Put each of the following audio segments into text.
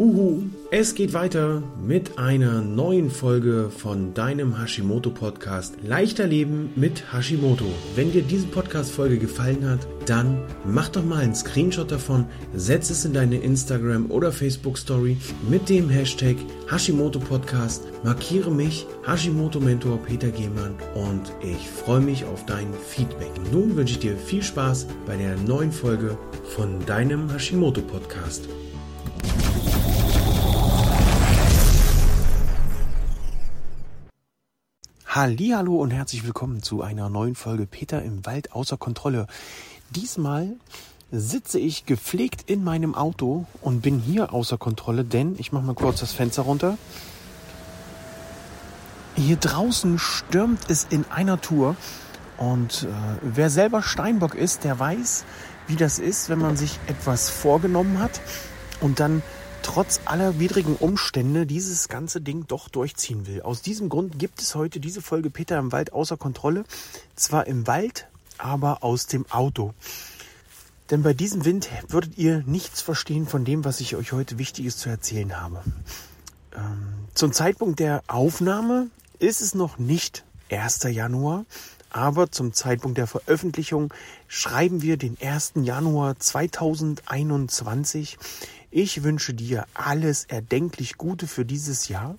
Uhu, es geht weiter mit einer neuen Folge von deinem Hashimoto Podcast Leichter Leben mit Hashimoto. Wenn dir diese Podcast Folge gefallen hat, dann mach doch mal einen Screenshot davon, setz es in deine Instagram oder Facebook Story mit dem Hashtag Hashimoto Podcast, markiere mich Hashimoto Mentor Peter Gehmann und ich freue mich auf dein Feedback. Nun wünsche ich dir viel Spaß bei der neuen Folge von deinem Hashimoto Podcast. Hallo und herzlich willkommen zu einer neuen Folge Peter im Wald außer Kontrolle. Diesmal sitze ich gepflegt in meinem Auto und bin hier außer Kontrolle, denn ich mache mal kurz das Fenster runter. Hier draußen stürmt es in einer Tour und äh, wer selber Steinbock ist, der weiß, wie das ist, wenn man sich etwas vorgenommen hat und dann trotz aller widrigen Umstände dieses ganze Ding doch durchziehen will. Aus diesem Grund gibt es heute diese Folge Peter im Wald außer Kontrolle. Zwar im Wald, aber aus dem Auto. Denn bei diesem Wind würdet ihr nichts verstehen von dem, was ich euch heute Wichtiges zu erzählen habe. Ähm, zum Zeitpunkt der Aufnahme ist es noch nicht 1. Januar, aber zum Zeitpunkt der Veröffentlichung schreiben wir den 1. Januar 2021. Ich wünsche dir alles erdenklich Gute für dieses Jahr,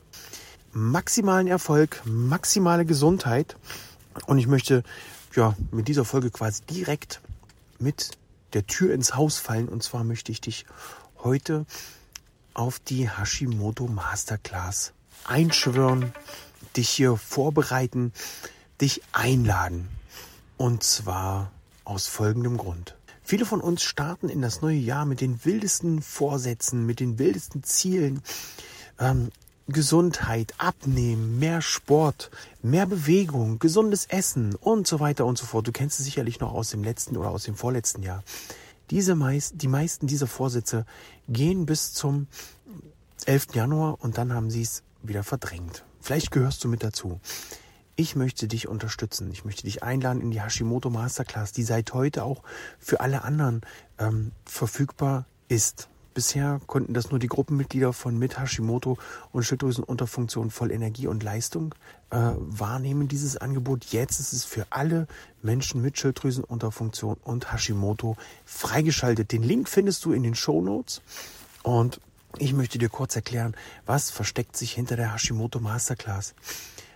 maximalen Erfolg, maximale Gesundheit. Und ich möchte ja mit dieser Folge quasi direkt mit der Tür ins Haus fallen. Und zwar möchte ich dich heute auf die Hashimoto Masterclass einschwören, dich hier vorbereiten, dich einladen. Und zwar aus folgendem Grund. Viele von uns starten in das neue Jahr mit den wildesten Vorsätzen, mit den wildesten Zielen. Ähm, Gesundheit, Abnehmen, mehr Sport, mehr Bewegung, gesundes Essen und so weiter und so fort. Du kennst es sicherlich noch aus dem letzten oder aus dem vorletzten Jahr. Diese meist, die meisten dieser Vorsätze gehen bis zum 11. Januar und dann haben sie es wieder verdrängt. Vielleicht gehörst du mit dazu. Ich möchte dich unterstützen. Ich möchte dich einladen in die Hashimoto Masterclass, die seit heute auch für alle anderen ähm, verfügbar ist. Bisher konnten das nur die Gruppenmitglieder von mit Hashimoto und Schilddrüsenunterfunktion voll Energie und Leistung äh, wahrnehmen, dieses Angebot. Jetzt ist es für alle Menschen mit Schilddrüsenunterfunktion und Hashimoto freigeschaltet. Den Link findest du in den Show Notes und ich möchte dir kurz erklären, was versteckt sich hinter der Hashimoto Masterclass.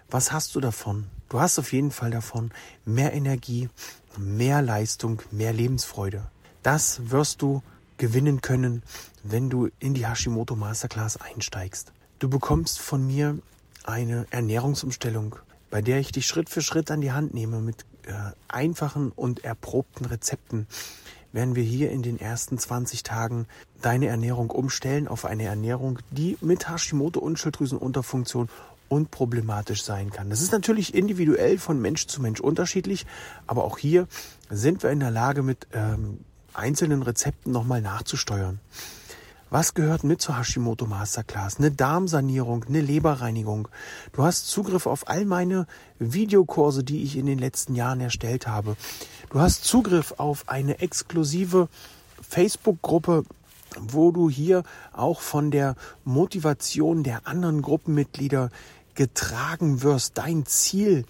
Was hast du davon? Du hast auf jeden Fall davon mehr Energie, mehr Leistung, mehr Lebensfreude. Das wirst du gewinnen können, wenn du in die Hashimoto Masterclass einsteigst. Du bekommst von mir eine Ernährungsumstellung, bei der ich dich Schritt für Schritt an die Hand nehme mit äh, einfachen und erprobten Rezepten. Werden wir hier in den ersten 20 Tagen deine Ernährung umstellen auf eine Ernährung, die mit Hashimoto und Schilddrüsenunterfunktion unproblematisch sein kann. Das ist natürlich individuell von Mensch zu Mensch unterschiedlich, aber auch hier sind wir in der Lage, mit ähm, einzelnen Rezepten nochmal nachzusteuern. Was gehört mit zur Hashimoto Masterclass? Eine Darmsanierung, eine Leberreinigung. Du hast Zugriff auf all meine Videokurse, die ich in den letzten Jahren erstellt habe. Du hast Zugriff auf eine exklusive Facebook-Gruppe wo du hier auch von der Motivation der anderen Gruppenmitglieder getragen wirst, dein Ziel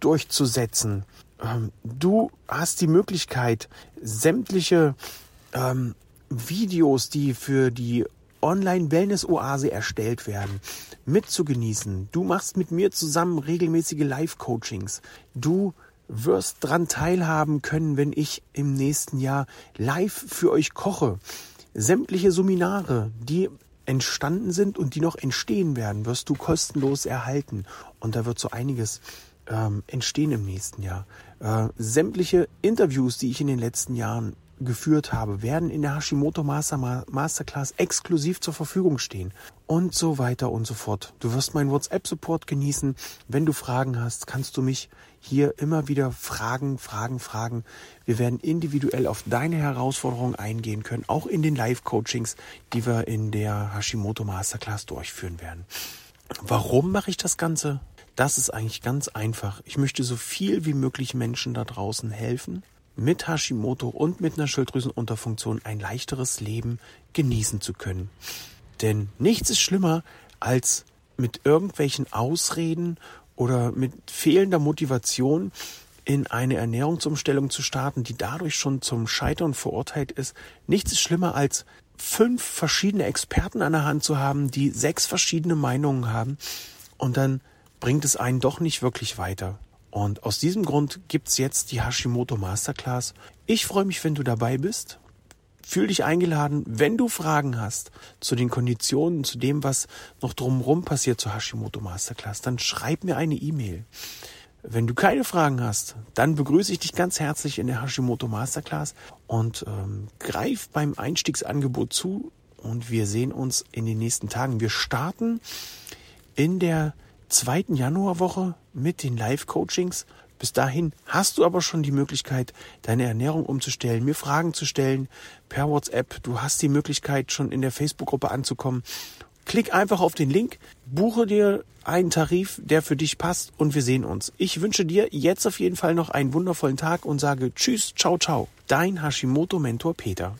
durchzusetzen. Ähm, du hast die Möglichkeit, sämtliche ähm, Videos, die für die Online-Wellness-Oase erstellt werden, mitzugenießen. Du machst mit mir zusammen regelmäßige Live-Coachings. Du wirst dran teilhaben können, wenn ich im nächsten Jahr live für euch koche. Sämtliche Seminare, die entstanden sind und die noch entstehen werden, wirst du kostenlos erhalten. Und da wird so einiges ähm, entstehen im nächsten Jahr. Äh, sämtliche Interviews, die ich in den letzten Jahren geführt habe, werden in der Hashimoto Master Masterclass exklusiv zur Verfügung stehen. Und so weiter und so fort. Du wirst meinen WhatsApp-Support genießen. Wenn du Fragen hast, kannst du mich hier immer wieder fragen, fragen, fragen. Wir werden individuell auf deine Herausforderungen eingehen können, auch in den Live-Coachings, die wir in der Hashimoto Masterclass durchführen werden. Warum mache ich das Ganze? Das ist eigentlich ganz einfach. Ich möchte so viel wie möglich Menschen da draußen helfen, mit Hashimoto und mit einer Schilddrüsenunterfunktion ein leichteres Leben genießen zu können. Denn nichts ist schlimmer, als mit irgendwelchen Ausreden oder mit fehlender Motivation in eine Ernährungsumstellung zu starten, die dadurch schon zum Scheitern verurteilt ist. Nichts ist schlimmer als fünf verschiedene Experten an der Hand zu haben, die sechs verschiedene Meinungen haben und dann bringt es einen doch nicht wirklich weiter. Und aus diesem Grund gibt's jetzt die Hashimoto Masterclass. Ich freue mich, wenn du dabei bist. Fühl dich eingeladen, wenn du Fragen hast zu den Konditionen, zu dem, was noch drumherum passiert zur Hashimoto Masterclass, dann schreib mir eine E-Mail. Wenn du keine Fragen hast, dann begrüße ich dich ganz herzlich in der Hashimoto Masterclass und ähm, greif beim Einstiegsangebot zu und wir sehen uns in den nächsten Tagen. Wir starten in der zweiten Januarwoche mit den Live-Coachings. Bis dahin hast du aber schon die Möglichkeit, deine Ernährung umzustellen, mir Fragen zu stellen per WhatsApp. Du hast die Möglichkeit, schon in der Facebook-Gruppe anzukommen. Klick einfach auf den Link, buche dir einen Tarif, der für dich passt und wir sehen uns. Ich wünsche dir jetzt auf jeden Fall noch einen wundervollen Tag und sage Tschüss, ciao, ciao. Dein Hashimoto-Mentor Peter.